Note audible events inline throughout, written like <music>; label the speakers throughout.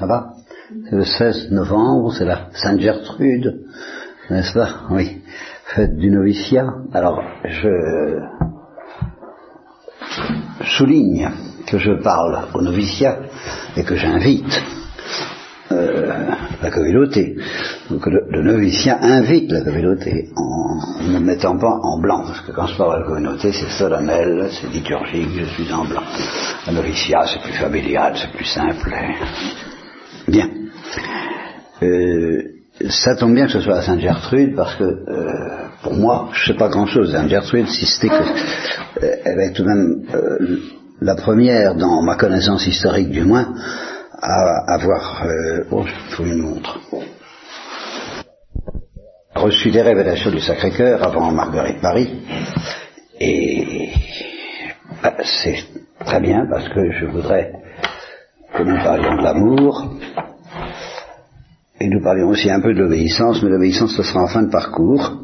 Speaker 1: Ça va C'est le 16 novembre, c'est la Sainte Gertrude, n'est-ce pas? Oui. Fête du noviciat. Alors, je souligne que je parle au noviciat et que j'invite euh, la communauté. Donc le, le, noviciat invite la communauté en ne mettant pas en blanc, parce que quand je parle à la communauté, c'est solennel, c'est liturgique, je suis en blanc. Le noviciat, c'est plus familial, c'est plus simple. Bien. Euh, ça tombe bien que ce soit à Sainte-Gertrude, parce que euh, pour moi, je ne sais pas grand-chose de Sainte-Gertrude, si c'était qu'elle est tout de même la première, dans ma connaissance historique du moins, à avoir, euh, oh, il faut une montre, reçu des révélations du Sacré-Cœur avant Marguerite Marie, et bah, c'est très bien parce que je voudrais nous parlions de l'amour, et nous parlions aussi un peu de l'obéissance, mais l'obéissance ce sera en fin de parcours.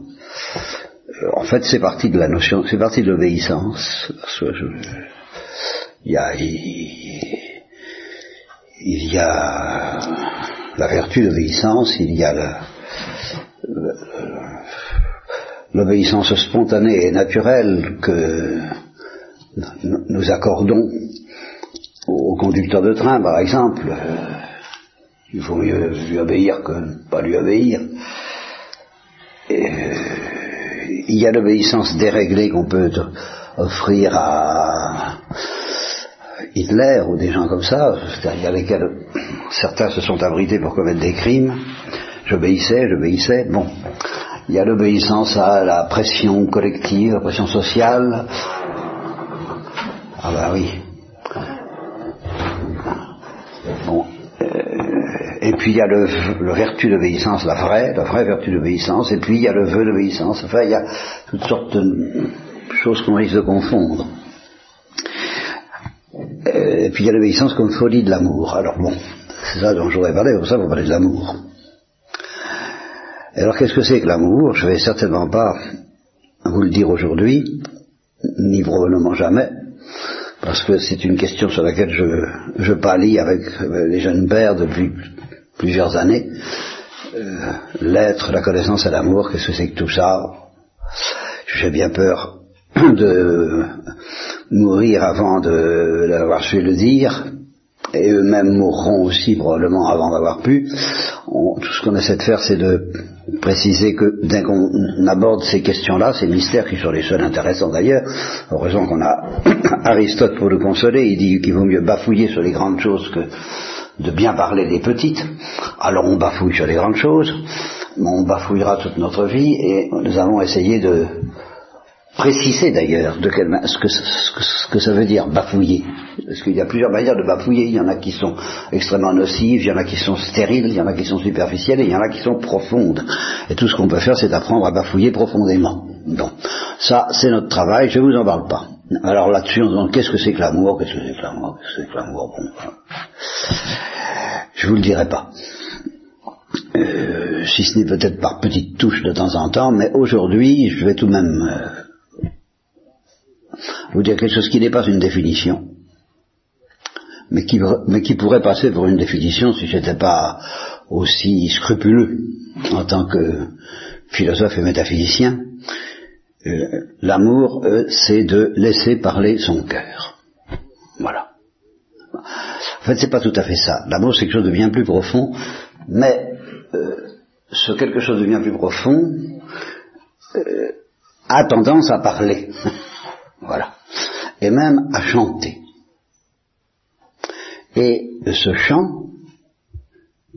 Speaker 1: Euh, en fait, c'est parti de la notion, c'est parti de l'obéissance. Il y a, il y a la vertu d'obéissance, il y a l'obéissance spontanée et naturelle que nous accordons au conducteur de train, par exemple. Il faut mieux lui obéir que ne pas lui obéir. Et, il y a l'obéissance déréglée qu'on peut offrir à, Hitler ou des gens comme ça, c'est-à-dire lesquels certains se sont abrités pour commettre des crimes. J'obéissais, j'obéissais. Bon, il y a l'obéissance à la pression collective, la pression sociale. Ah bah oui. Bon. Euh, et puis il y a le, vertu d'obéissance, la vraie, la vraie vertu d'obéissance, et puis il y a le vœu d'obéissance. Enfin, il y a toutes sortes de choses qu'on risque de confondre. Euh, et puis il y a l'obéissance comme folie de l'amour. Alors bon, c'est ça dont je voudrais parler, pour ça vous parler de l'amour. Alors qu'est-ce que c'est que l'amour? Je vais certainement pas vous le dire aujourd'hui, ni probablement jamais, parce que c'est une question sur laquelle je, je avec les jeunes pères depuis plusieurs années. Euh, L'être, la connaissance et l'amour, qu'est-ce que c'est que tout ça? J'ai bien peur <clears throat> de mourir avant d'avoir su le dire, et eux-mêmes mourront aussi probablement avant d'avoir pu. tout ce qu'on essaie de faire, c'est de préciser que dès qu'on aborde ces questions-là, ces mystères qui sont les seuls intéressants d'ailleurs, heureusement qu'on a <clears throat> Aristote pour le consoler, il dit qu'il vaut mieux bafouiller sur les grandes choses que de bien parler des petites. Alors on bafouille sur les grandes choses, mais on bafouillera toute notre vie et nous allons essayer de préciser d'ailleurs de quelle, ce, que, ce, que, ça veut dire bafouiller. Parce qu'il y a plusieurs manières de bafouiller. Il y en a qui sont extrêmement nocives, il y en a qui sont stériles, il y en a qui sont superficielles et il y en a qui sont profondes. Et tout ce qu'on peut faire, c'est apprendre à bafouiller profondément. Bon, ça, c'est notre travail. Je vous en parle pas. Alors là-dessus, on se demande qu'est-ce que c'est que l'amour, qu'est-ce que c'est que l'amour, qu'est-ce que c'est que l'amour. Bon, je vous le dirai pas. Euh, si ce n'est peut-être par petites touches de temps en temps, mais aujourd'hui, je vais tout de même euh, vous dire quelque chose qui n'est pas une définition, mais qui, mais qui pourrait passer pour une définition si je n'étais pas aussi scrupuleux en tant que philosophe et métaphysicien. Euh, l'amour, euh, c'est de laisser parler son cœur. Voilà. En fait, c'est pas tout à fait ça. L'amour, c'est quelque chose de bien plus profond, mais euh, ce quelque chose de bien plus profond a tendance à parler. <laughs> voilà et même à chanter. Et ce chant,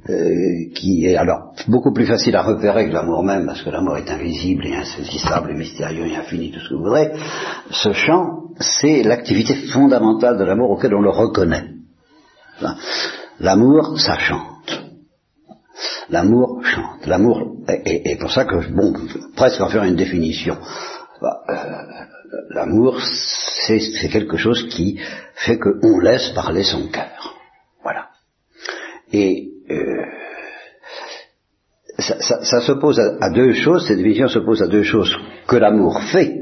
Speaker 1: euh, qui est alors beaucoup plus facile à repérer que l'amour même, parce que l'amour est invisible et insaisissable et mystérieux et infini, tout ce que vous voudrez, ce chant, c'est l'activité fondamentale de l'amour auquel on le reconnaît. L'amour, ça chante. L'amour chante. L'amour, et, pour ça que, bon, presque en faire une définition. Euh, l'amour, c'est quelque chose qui fait qu'on laisse parler son cœur. Voilà. Et euh, ça, s'oppose à, deux choses, cette vision s'oppose à deux choses que l'amour fait,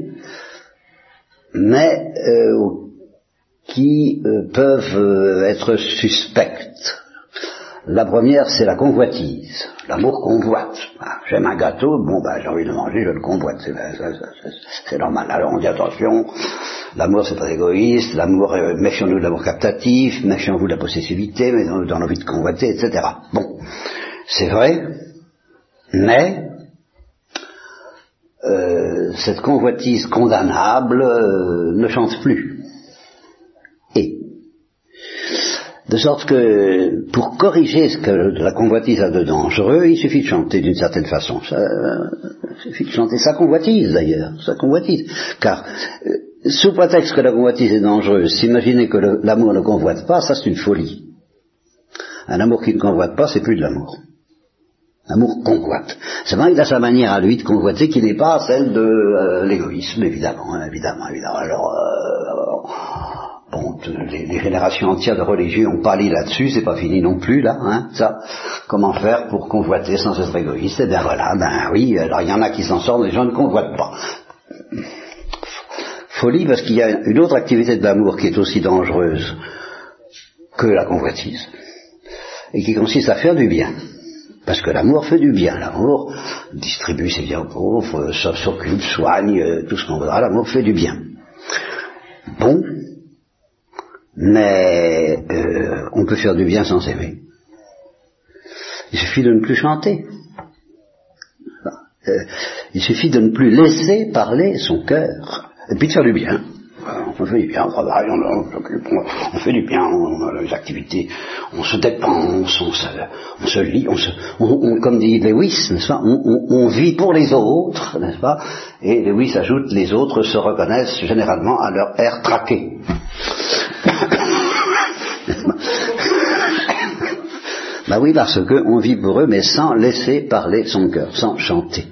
Speaker 1: mais euh, qui euh, peuvent être suspectes. La première, c'est la convoitise. L'amour convoite. Ah, j'aime un gâteau, bon ben j'ai envie de manger, je le convoite. C'est normal. Alors on dit attention, l'amour c'est pas égoïste, l'amour, euh, méfions-nous de l'amour captatif, méfions-vous de la possessivité, mais dans l'envie de convoiter, etc. Bon, c'est vrai, mais euh, cette convoitise condamnable euh, ne chante plus. Et de sorte que pour corriger ce que la convoitise a de dangereux, il suffit de chanter d'une certaine façon. Ça, il suffit de chanter sa convoitise d'ailleurs, sa convoitise. Car euh, sous prétexte que la convoitise est dangereuse, s'imaginer que l'amour ne convoite pas, ça c'est une folie. Un amour qui ne convoite pas, c'est plus de l'amour. L'amour convoite. C'est vrai, il a sa manière à lui de convoiter qui n'est pas celle de euh, l'égoïsme, évidemment, hein, évidemment, évidemment. Alors, euh, Bon, les, générations entières de religieux ont parlé là-dessus, c'est pas fini non plus là, hein, ça. Comment faire pour convoiter sans être égoïste? Eh bien voilà, ben oui, alors il y en a qui s'en sortent, les gens ne convoitent pas. Folie parce qu'il y a une autre activité de l'amour qui est aussi dangereuse que la convoitise, et qui consiste à faire du bien. Parce que l'amour fait du bien, l'amour distribue ses biens aux pauvres, s'occupe, soigne, euh, tout ce qu'on voudra, l'amour fait du bien. Bon, mais euh, on peut faire du bien sans s'aimer. Il suffit de ne plus chanter. Euh, il suffit de ne plus laisser parler son cœur, et puis de faire du bien. On fait du bien, on travaille, on, on fait du bien, on a les activités, on se dépense, on se, on se lit, on se, on, comme dit Lewis, n'est-ce pas, on, vit pour les autres, n'est-ce pas, et Lewis ajoute, les autres se reconnaissent généralement à leur air traqué. <coughs> bah oui, parce qu'on vit pour eux, mais sans laisser parler son cœur, sans chanter.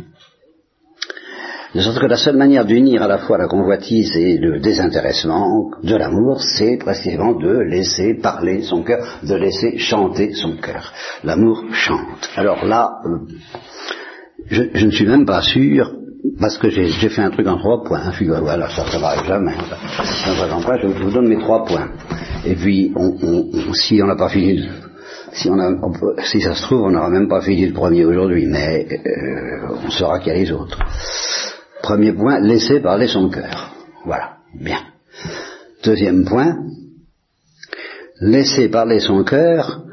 Speaker 1: De sorte que la seule manière d'unir à la fois la convoitise et le désintéressement de l'amour, c'est précisément de laisser parler son cœur, de laisser chanter son cœur. L'amour chante. Alors là, euh, je, ne suis même pas sûr, parce que j'ai fait un truc en trois points. Hein, voilà, ça ne va jamais. Ça, je vous donne mes trois points. Et puis, si on n'a pas fini, si, on ça se trouve, on n'aura même pas fini le premier aujourd'hui, mais euh, on saura qu'il y a les autres. Premier point, laisser parler son cœur. Voilà, bien. Deuxième point, laisser parler son cœur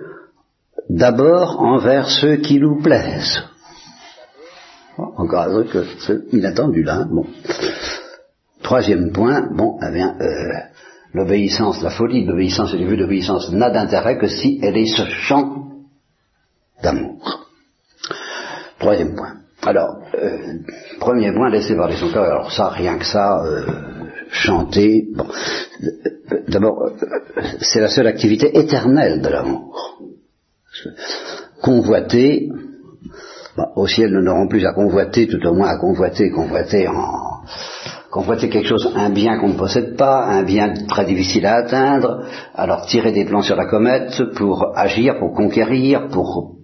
Speaker 1: d'abord envers ceux qui nous plaisent. Encore un truc inattendu là. Hein, bon. Troisième point, bon, eh bien, euh, l'obéissance, la folie de l'obéissance et le but d'obéissance n'a d'intérêt que si elle est ce champ d'amour. Troisième point. Alors, euh, premier point, laisser parler son cœur. Alors ça, rien que ça, euh, chanter. Bon, d'abord, c'est la seule activité éternelle de l'amour. Convoiter, au ciel, nous n'aurons plus à convoiter, tout au moins à convoiter, convoiter en convoiter quelque chose, un bien qu'on ne possède pas, un bien très difficile à atteindre, alors tirer des plans sur la comète pour agir, pour conquérir, pour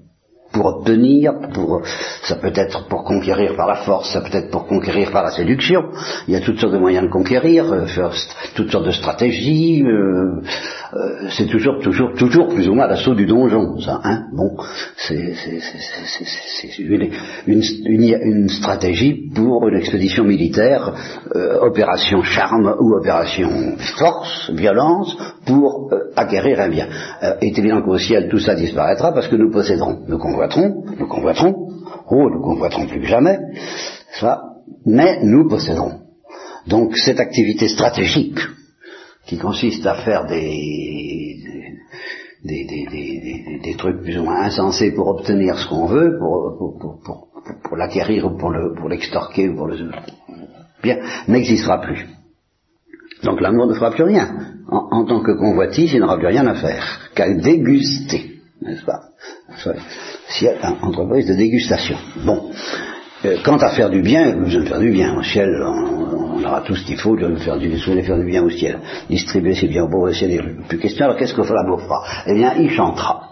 Speaker 1: pour obtenir, pour, ça peut être pour conquérir par la force, ça peut être pour conquérir par la séduction. Il y a toutes sortes de moyens de conquérir, euh, toutes sortes de stratégies. Euh, euh, c'est toujours, toujours, toujours plus ou moins l'assaut du donjon, ça. Hein bon, c'est une, une, une, stratégie pour une expédition militaire, opération charme ou opération force, violence, pour acquérir un bien. est évident qu'au ciel tout ça disparaîtra parce que nous posséderons le convoiterons, nous convoiterons, oh, nous convoiterons plus que jamais, ça, mais nous posséderons. Donc cette activité stratégique qui consiste à faire des, des, des, des, trucs plus ou moins insensés pour obtenir ce qu'on veut, pour, pour, pour, l'acquérir ou pour, le, pour l'extorquer ou pour le... Bien, n'existera plus. Donc l'amour ne fera plus rien. En, en tant que convoitise, il n'aura plus rien à faire qu'à déguster, n'est-ce pas? Ciel, entreprise de dégustation. Bon. Euh, quant à faire du bien, vous allez faire du bien. Au ciel, aura tout ce qu'il faut, de faire du, faire du bien au ciel. Distribuer ses biens au pauvres a plus question. Alors qu'est-ce que l'amour fera Eh bien, il chantera.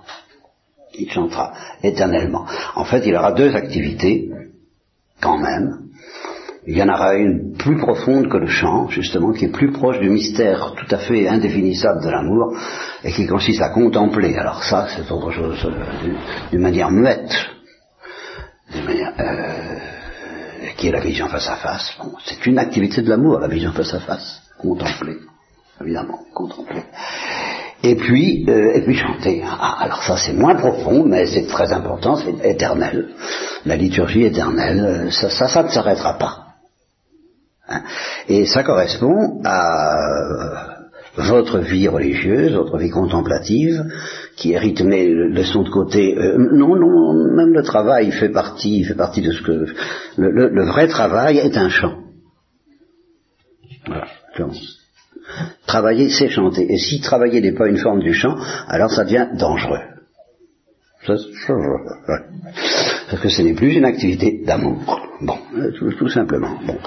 Speaker 1: Il chantera éternellement. En fait, il aura deux activités, quand même. Il y en aura une plus profonde que le chant, justement, qui est plus proche du mystère tout à fait indéfinissable de l'amour, et qui consiste à contempler. Alors ça, c'est autre chose, euh, d'une manière muette, d'une manière, euh, qui est la vision face à face. Bon, c'est une activité de l'amour, la vision face à face, contempler, évidemment, contempler. Et puis, euh, et puis chanter. Ah, alors ça c'est moins profond, mais c'est très important, c'est éternel. La liturgie éternelle, ça, ça, ça ne s'arrêtera pas. Hein. Et ça correspond à votre vie religieuse, votre vie contemplative, qui est rythmée, laissons de côté, euh, non, non, même le travail fait partie, fait partie de ce que, le, vrai travail est un chant. Voilà, Travailler, c'est chanter. Et si travailler n'est pas une forme du chant, alors ça devient dangereux. Parce que ce n'est plus une activité d'amour. Bon, euh, tout, simplement. Bon.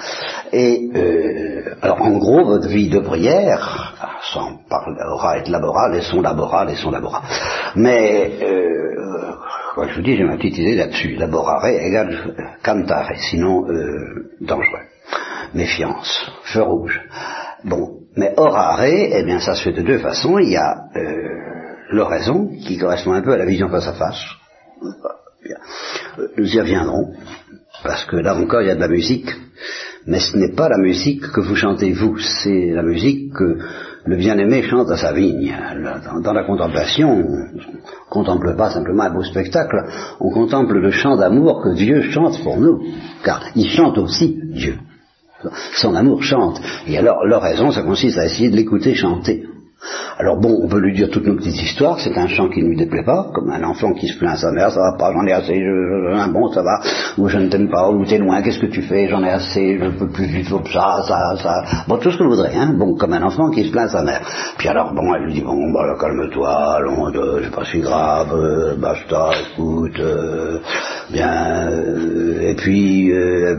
Speaker 1: Et euh, alors en gros, votre vie de prière, sans parler aura et labora, laissons labora, laissons labora. Mais euh, je vous dis, j'ai ma petite idée là-dessus. Laborare égale cantare, sinon euh, dangereux. Méfiance, feu rouge. Bon, mais orare, eh bien ça se fait de deux façons. Il y a euh, l'oraison, qui correspond un peu à la vision face à face. Nous y reviendrons. Parce que là encore, il y a de la musique, mais ce n'est pas la musique que vous chantez vous, c'est la musique que le bien-aimé chante à sa vigne. Dans, la contemplation, on ne contemple pas simplement un beau spectacle, on contemple le chant d'amour que Dieu chante pour nous, car il chante aussi Dieu. Son amour chante. Et alors, leur raison, ça consiste à essayer de l'écouter chanter. Alors bon, on peut lui dire toutes nos petites histoires, c'est un chant qui ne lui déplaît pas, comme un enfant qui se plaint à sa mère, ça va pas, j'en ai assez, je, bon, ça va, ou je ne t'aime pas, ou t'es loin, qu'est-ce que tu fais, j'en ai assez, je peux plus tout, ça, ça, ça, bon, tout ce que vous voudrez, hein, bon, comme un enfant qui se plaint à sa mère. Puis alors, bon, elle lui dit, bon, bah, calme-toi, allons, euh, c'est pas si grave, euh, basta, écoute, euh, bien, et puis,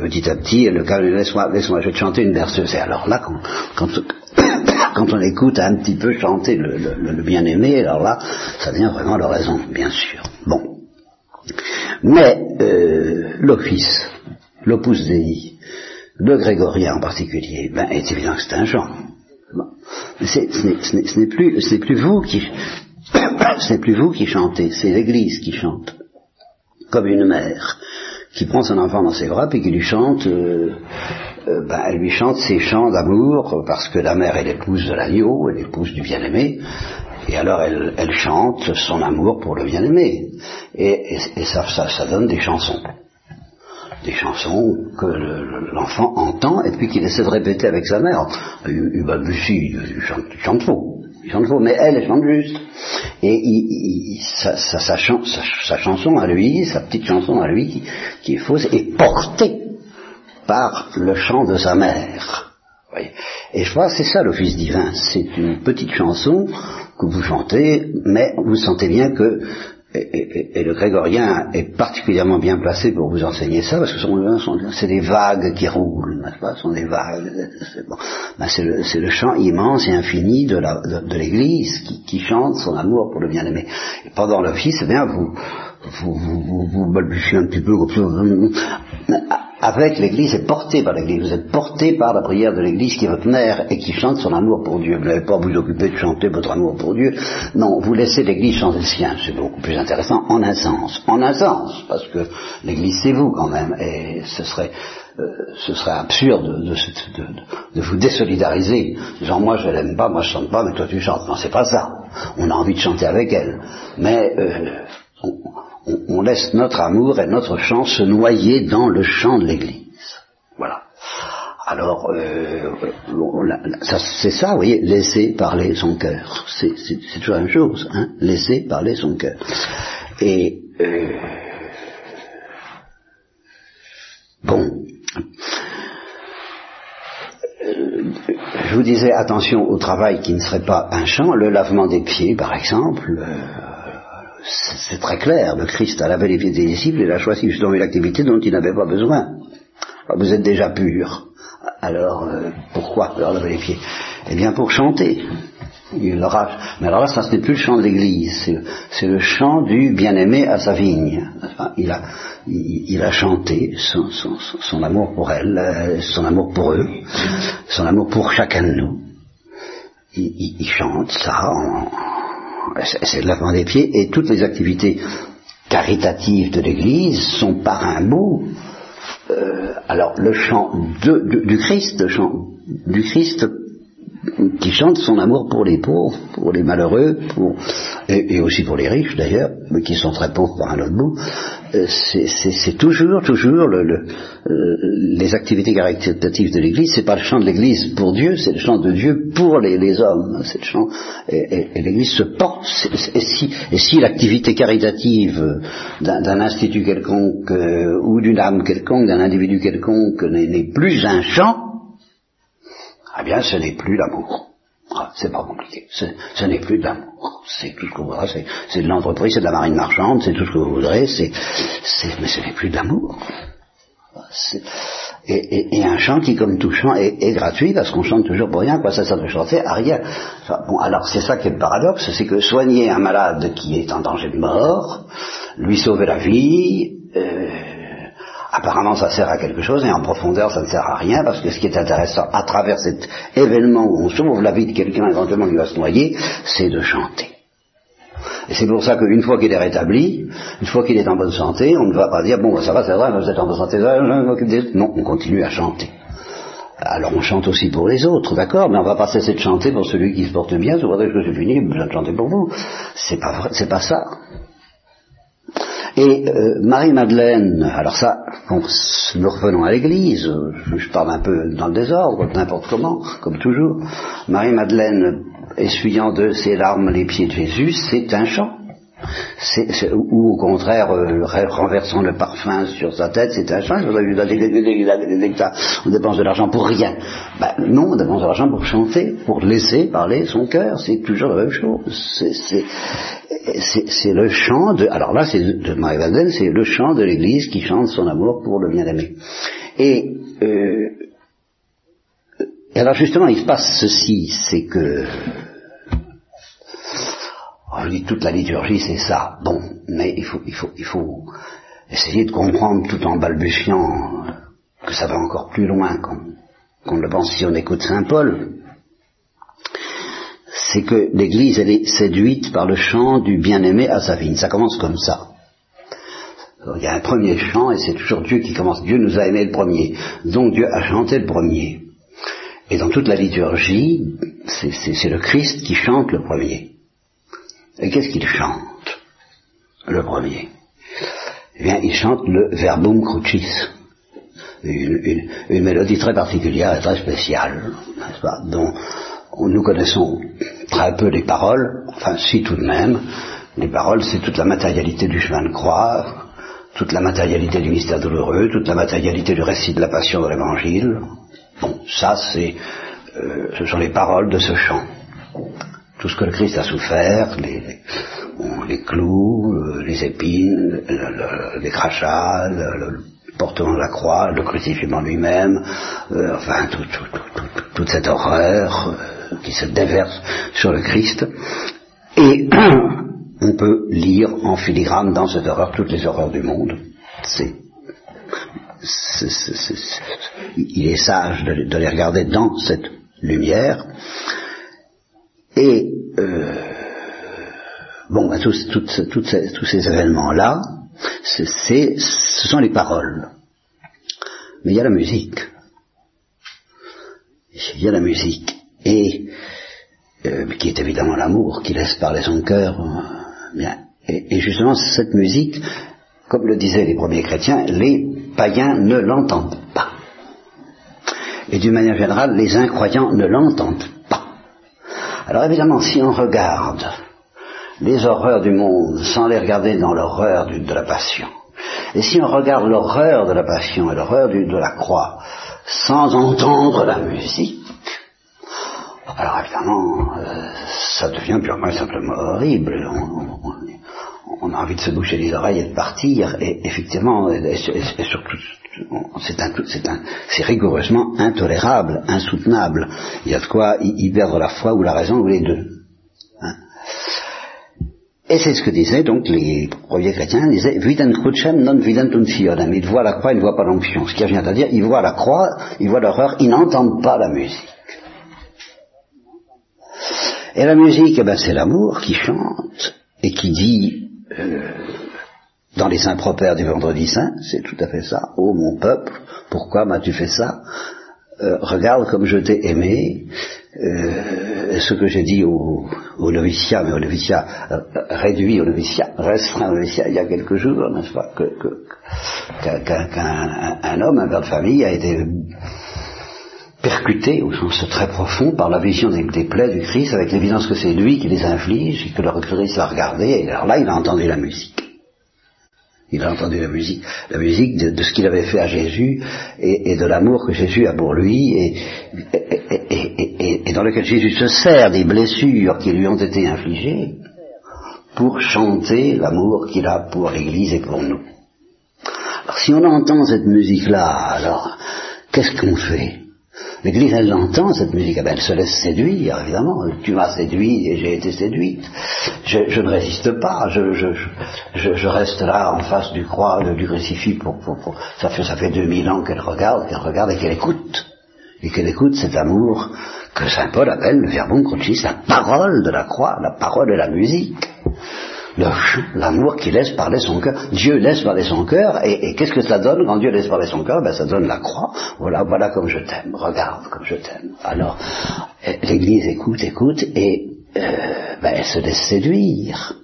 Speaker 1: petit à petit, elle le calme, laisse-moi, laisse-moi, je vais te chanter une berceuse. Et alors là, quand, quand quand on écoute un petit peu chanter le, bien-aimé, alors là, ça devient vraiment l'oraison, bien sûr. Bon. Mais euh, l'office, l'opus dei, le grégorien en particulier, ben, est évident que c'est un chant. ce n'est plus, vous qui, <coughs> plus vous qui chantez, c'est l'Église qui chante, comme une mère qui prend son enfant dans ses bras puis qui lui chante euh, euh, ben, elle lui chante ses chants d'amour, parce que la mère est l'épouse de l'agneau, est l'épouse du bien-aimé, et alors elle, elle, chante son amour pour le bien-aimé. Et, et, ça, ça, ça, donne des chansons. Des chansons que l'enfant entend et puis qu'il essaie de répéter avec sa mère. Il, balbutie, il chante, il chante faux. Il chante faux, mais elle, elle chante juste. Et il, sa, sa, sa, chanson à lui, sa petite chanson à lui, qui, qui est fausse, est portée par le chant de sa mère. Et je crois que c'est ça l'office divin. C'est une petite chanson que vous chantez, mais vous sentez bien que et, le grégorien est particulièrement bien placé pour vous enseigner ça, parce que c'est des vagues qui roulent, n'est-ce pas? Ce sont des vagues. C'est ben le, le, chant immense et infini de l'Église qui, chante son amour pour le bien-aimé. Pendant l'office, eh bien, vous, vous, balbutiez un petit peu avec l'Église et porté par l'Église. Vous êtes porté par la prière de l'Église qui est votre mère et qui chante son amour pour Dieu. Vous n'avez pas à vous occuper de chanter votre amour pour Dieu. Non, vous laissez l'Église chanter le sien. C'est beaucoup plus intéressant en un sens. En un sens, parce que l'Église c'est vous quand même. Et ce serait euh, ce serait absurde de, vous désolidariser, genre moi je l'aime pas, moi je chante pas, mais toi tu chantes. Non, c'est pas ça. On a envie de chanter avec elle, mais euh, laisse notre amour et notre chant se noyer dans le chant de l'Église. Voilà. Alors, euh, c'est ça, vous voyez, laisser parler son cœur. C'est toujours la même chose, hein, laisser parler son cœur. Et euh, bon, euh, je vous disais attention au travail qui ne serait pas un chant, le lavement des pieds, par exemple c'est très clair, le Christ a lavé les pieds des disciples et il a choisi justement une activité dont il n'avait pas besoin. vous êtes déjà pur. Alors, euh, pourquoi leur laver les pieds? Eh bien, pour chanter. Il l'aura. Mais alors là, ça ce n'est plus le chant de l'Église, c'est le, chant du bien-aimé à sa vigne. il, a, chanté son, amour pour elle, euh, son amour pour eux, son amour pour chacun de nous. Il, il chante ça, c'est le lavement des pieds, et toutes les activités caritatives de l'Église sont par un bout. Euh, alors le chant du Christ, le chant du Christ qui chante son amour pour les pauvres, pour les malheureux, pour, et, aussi pour les riches d'ailleurs, mais qui sont très pauvres par un autre bout, euh, c'est toujours, toujours le, le, euh, les activités caritatives de l'Église. C'est pas le chant de l'Église pour Dieu, c'est le chant de Dieu pour les, les hommes. C'est le chant et, et, l'Église se porte. Et si, et si l'activité caritative d'un institut quelconque euh, ou d'une âme quelconque, d'un individu quelconque n'est plus un chant, eh bien, ce n'est plus l'amour. Ah, c'est pas compliqué. Ce n'est plus de l'amour. C'est tout ce. C'est de l'entreprise, c'est de la marine marchande, c'est tout ce que vous voudrez. C'est, mais ce n'est plus de. Et, un chant qui, comme tout chant, est, gratuit parce qu'on chante toujours pour rien. Quoi, ça sert de chanter à rien. bon, alors c'est ça qui est le paradoxe, c'est que soigner un malade qui est en danger de mort, lui sauver la vie. Euh, apparemment ça sert à quelque chose et en profondeur ça ne sert à rien parce que ce qui est intéressant à travers cet événement où on sauve la vie de quelqu'un éventuellement qui va se noyer, c'est de chanter. Et c'est pour ça qu'une fois qu'il est rétabli, une fois qu'il est en bonne santé, on ne va pas dire bon ça va, c'est vrai, vous êtes en bonne santé, non, on continue à chanter. Alors on chante aussi pour les autres, d'accord, mais on va pas cesser de chanter pour celui qui se porte bien, c'est vrai que c'est fini, besoin de chanter pour vous. C'est pas vrai, c'est pas ça. Et euh, Marie-Madeleine, alors ça, nous revenons à l'église, je parle un peu dans le désordre, n'importe comment, comme toujours. Marie-Madeleine, essuyant de ses larmes les pieds de Jésus, c'est un chant. Ou au contraire, euh, renversant le parfum sur sa tête, c'est un chant. On dépense de l'argent pour rien. Ben, non, on dépense de l'argent pour chanter, pour laisser parler son cœur. C'est toujours la même chose. C'est le chant de, alors là c'est de Marie c'est le chant de l'Église qui chante son amour pour le bien-aimé. Et, euh, et alors justement il se passe ceci, c'est que on dit toute la liturgie c'est ça, bon, mais il faut, il faut, il faut essayer de comprendre tout en balbutiant que ça va encore plus loin qu'on le pense si on écoute Saint Paul c'est que l'Église, elle est séduite par le chant du bien-aimé à sa vigne. Ça commence comme ça. il y a un premier chant, et c'est toujours Dieu qui commence. Dieu nous a aimé le premier. Donc Dieu a chanté le premier. Et dans toute la liturgie, c'est le Christ qui chante le premier. Et qu'est-ce qu'il chante Le premier? Eh bien, il chante le verbum crucis. Une, une, mélodie très particulière et très spéciale, n'est-ce pas, dont nous connaissons très peu les paroles, enfin si tout de même, les paroles c'est toute la matérialité du chemin de croix, toute la matérialité du mystère douloureux, toute la matérialité du récit de la passion de l'évangile. Bon, ça c'est, euh, ce sont les paroles de ce chant. Tout ce que le Christ a souffert, les, les, clous, euh, les épines, les crachats, le, portement de la croix, le crucifiement lui-même, euh, enfin toute cette horreur, qui se déverse sur le Christ. Et <clears throat> on peut lire en filigrane dans cette horreur toutes les horreurs du monde. Il est sage de, les regarder dans cette lumière. Et euh, bon, bah, tous, ces événements-là, ce sont les paroles. Mais il y a la musique. Il y a la musique et euh, qui est évidemment l'amour qui laisse parler son cœur. Euh, bien. Et, justement, cette musique, comme le disaient les premiers chrétiens, les païens ne l'entendent pas. Et d'une manière générale, les incroyants ne l'entendent. Alors évidemment, si on regarde les horreurs du monde sans les regarder dans l'horreur de la passion, et si on regarde l'horreur de la passion et l'horreur de la croix sans entendre la musique, alors évidemment, euh, ça devient purement et simplement horrible. A envie de se boucher les oreilles et de partir. Et effectivement, et, surtout, c'est rigoureusement intolérable, insoutenable. Il y a de quoi y, perdre la foi ou la raison ou les deux. Et c'est ce que disaient donc les premiers chrétiens, ils disaient vident crucem non uncionem. Ils voient la croix, ils ne voient pas l'onction. Ce qui revient à dire, ils voient la croix, ils voient l'horreur, ils n'entendent pas la musique. Et la musique, eh ben, c'est l'amour qui chante et qui dit euh, dans les impropères du vendredi saint, c'est tout à fait ça. Oh mon peuple, pourquoi m'as-tu fait ça? Euh, Regarde comme je t'ai aimé. Euh, ce que j'ai dit au, au, noviciat, mais au noviciat réduit au noviciat, restreint au noviciat il y a quelques jours, n'est-ce pas, qu'un homme, un père de famille, a été percuté au sens très profond par la vision des, plaies du Christ, avec l'évidence que c'est lui qui les inflige, et que le Christ a regardé, et alors là il a entendu la musique. Il a entendu la musique, la musique de, ce qu'il avait fait à Jésus et, de l'amour que Jésus a pour lui et, et, dans lequel Jésus se sert des blessures qui lui ont été infligées pour chanter l'amour qu'il a pour l'Église et pour nous. Alors si on entend cette musique-là, alors qu'est-ce qu'on fait? L'Église, elle l'entend, cette musique, eh ben, elle se laisse séduire, évidemment. Tu m'as séduit et j'ai été séduite. Je, ne résiste pas, je, je, reste là en face du croix, du crucifix, pour, pour, Ça, fait, ça fait 2000 ans qu'elle regarde, qu'elle regarde et qu'elle écoute. Et qu'elle écoute cet amour que Saint Paul appelle le verbum crucis, la parole de la croix, la parole de la musique l'amour qui laisse parler son cœur. Dieu laisse parler son cœur, et, qu'est-ce que ça donne quand Dieu laisse parler son cœur Ben ça donne la croix. Voilà, voilà comme je t'aime. Regarde comme je t'aime. Alors, eh, l'Église écoute, écoute, et euh, ben, elle se laisse séduire.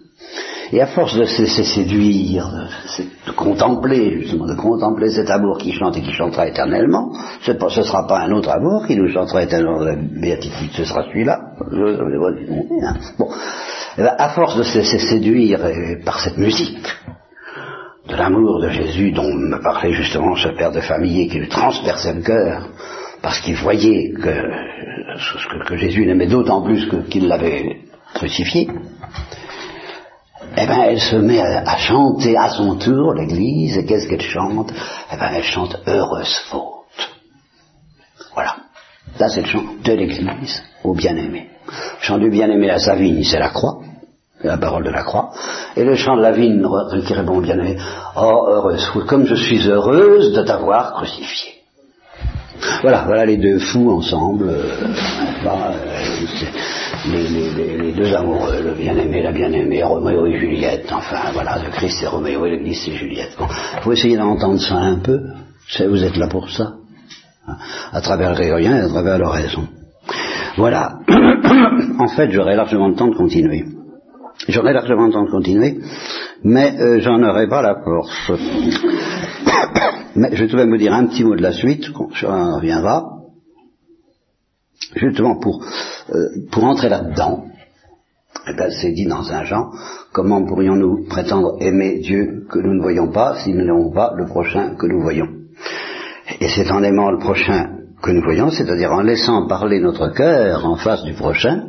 Speaker 1: Et à force de se laisser séduire, de, contempler, justement, de contempler cet amour qui chante et qui chantera éternellement, ce ne sera pas un autre amour qui nous chantera éternellement la béatitude, ce sera celui-là. Bon, eh bien, à force de se laisser séduire par cette musique, de l'amour de Jésus dont me parlait justement ce père de famille et qui lui transperçait le cœur, parce qu'il voyait que, Jésus l'aimait d'autant plus qu'il l'avait crucifié, eh bien, elle se met à, chanter à son tour l'église, et qu'est-ce qu'elle chante? Eh bien, elle chante Heureuse faute. Voilà. Là, c'est le chant de l'église au bien-aimé. Le chant du bien-aimé à sa vigne, c'est la croix la parole de la croix, et le chant de la vigne qui répond bien aimé, oh heureuse, comme je suis heureuse de t'avoir crucifié. Voilà, voilà les deux fous ensemble, euh, bah, euh, les, deux amoureux, le bien-aimé, la bien-aimée, Roméo et Juliette, enfin voilà, le Christ et Roméo et l'Église c'est Juliette. Bon, faut essayer d'entendre ça un peu, vous êtes là pour ça, à travers grégorien et à travers l'oraison. Voilà, <coughs> en fait j'aurais largement le temps de continuer. J'aurais largement le temps de continuer, mais euh, j'en aurais pas la force. <coughs> mais je vais tout même vous dire un petit mot de la suite, on reviendra, justement pour, euh, pour entrer là-dedans. Eh ben, c'est dit dans un genre, comment pourrions-nous prétendre aimer Dieu que nous ne voyons pas si nous n'aimons pas le prochain que nous voyons? Et c'est en aimant le prochain que nous voyons, c'est-à-dire en laissant parler notre cœur en face du prochain,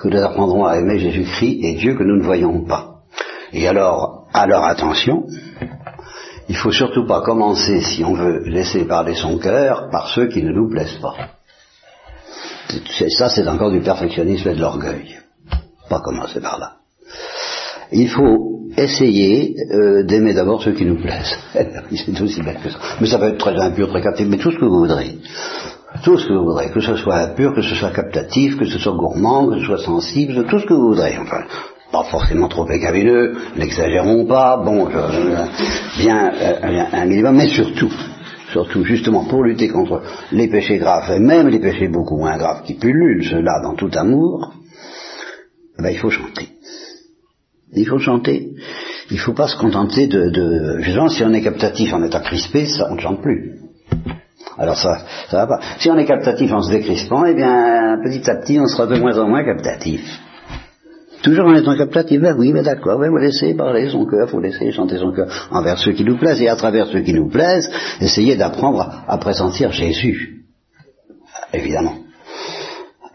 Speaker 1: que nous apprendrons à aimer Jésus-Christ et Dieu que nous ne voyons pas. Et alors, alors attention, il faut surtout pas commencer, si on veut laisser parler son cœur, par ceux qui ne nous plaisent pas. Ça, c'est encore du perfectionnisme et de l'orgueil. Pas commencer par là. Il faut essayer euh, d'aimer d'abord ceux qui nous plaisent. <laughs> c'est aussi bête que ça. Mais ça peut être très impur, très captif, mais tout ce que vous voudrez tout ce que vous voudrez, que ce soit pur, que ce soit captatif, que ce soit gourmand, que ce soit sensible, tout ce que vous voudrez, enfin, pas forcément trop pécamineux, n'exagérons pas, bon, bien euh, un minimum, mais surtout, surtout justement pour lutter contre les péchés graves, et même les péchés beaucoup moins graves qui pullulent, ceux-là dans tout amour, eh ben, il faut chanter. Il faut chanter. Il ne faut pas se contenter de, de... Justement, si on est captatif en état crispé, ça, on ne chante plus. Alors ça, ça va pas. Si on est captatif en se décrispant, eh bien, petit à petit, on sera de moins en moins captatif. Toujours en étant captatif, ben oui, ben d'accord, ben vous laissez parler son cœur, faut laisser chanter son cœur envers ceux qui nous plaisent, et à travers ceux qui nous plaisent, essayer d'apprendre à pressentir Jésus. Évidemment.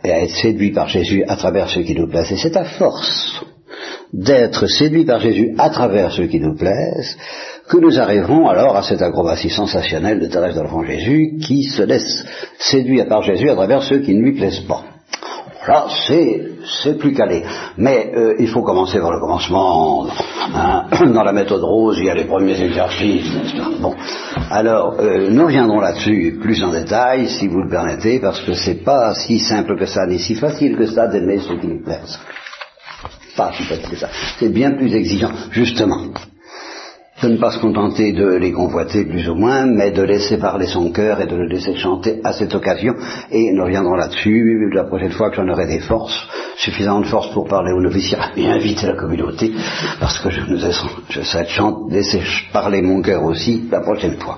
Speaker 1: Et à être séduit par Jésus à travers ceux qui nous plaisent. Et c'est à force d'être séduit par Jésus à travers ceux qui nous plaisent que nous arriverons alors à cette acrobatie sensationnelle de Thérèse de l'Enfant Jésus qui se laisse séduire par Jésus à travers ceux qui ne lui plaisent pas. Là, c'est plus calé. Mais euh, il faut commencer par le commencement. Hein. <clears throat> Dans la méthode rose, il y a les premiers exercices. Bon, alors euh, nous reviendrons là-dessus plus en détail, si vous le permettez, parce que c'est pas si simple que ça, ni si facile que ça d'aimer ceux qui nous plaisent. Pas si facile que ça. C'est bien plus exigeant, justement de ne pas se contenter de les convoiter plus ou moins, mais de laisser parler son cœur et de le laisser chanter à cette occasion. Et nous reviendrons là-dessus la prochaine fois que j'en aurai des forces, suffisamment de force pour parler aux noviciats et inviter la communauté, parce que je nous laisse, je sais laisser parler mon cœur aussi la prochaine fois.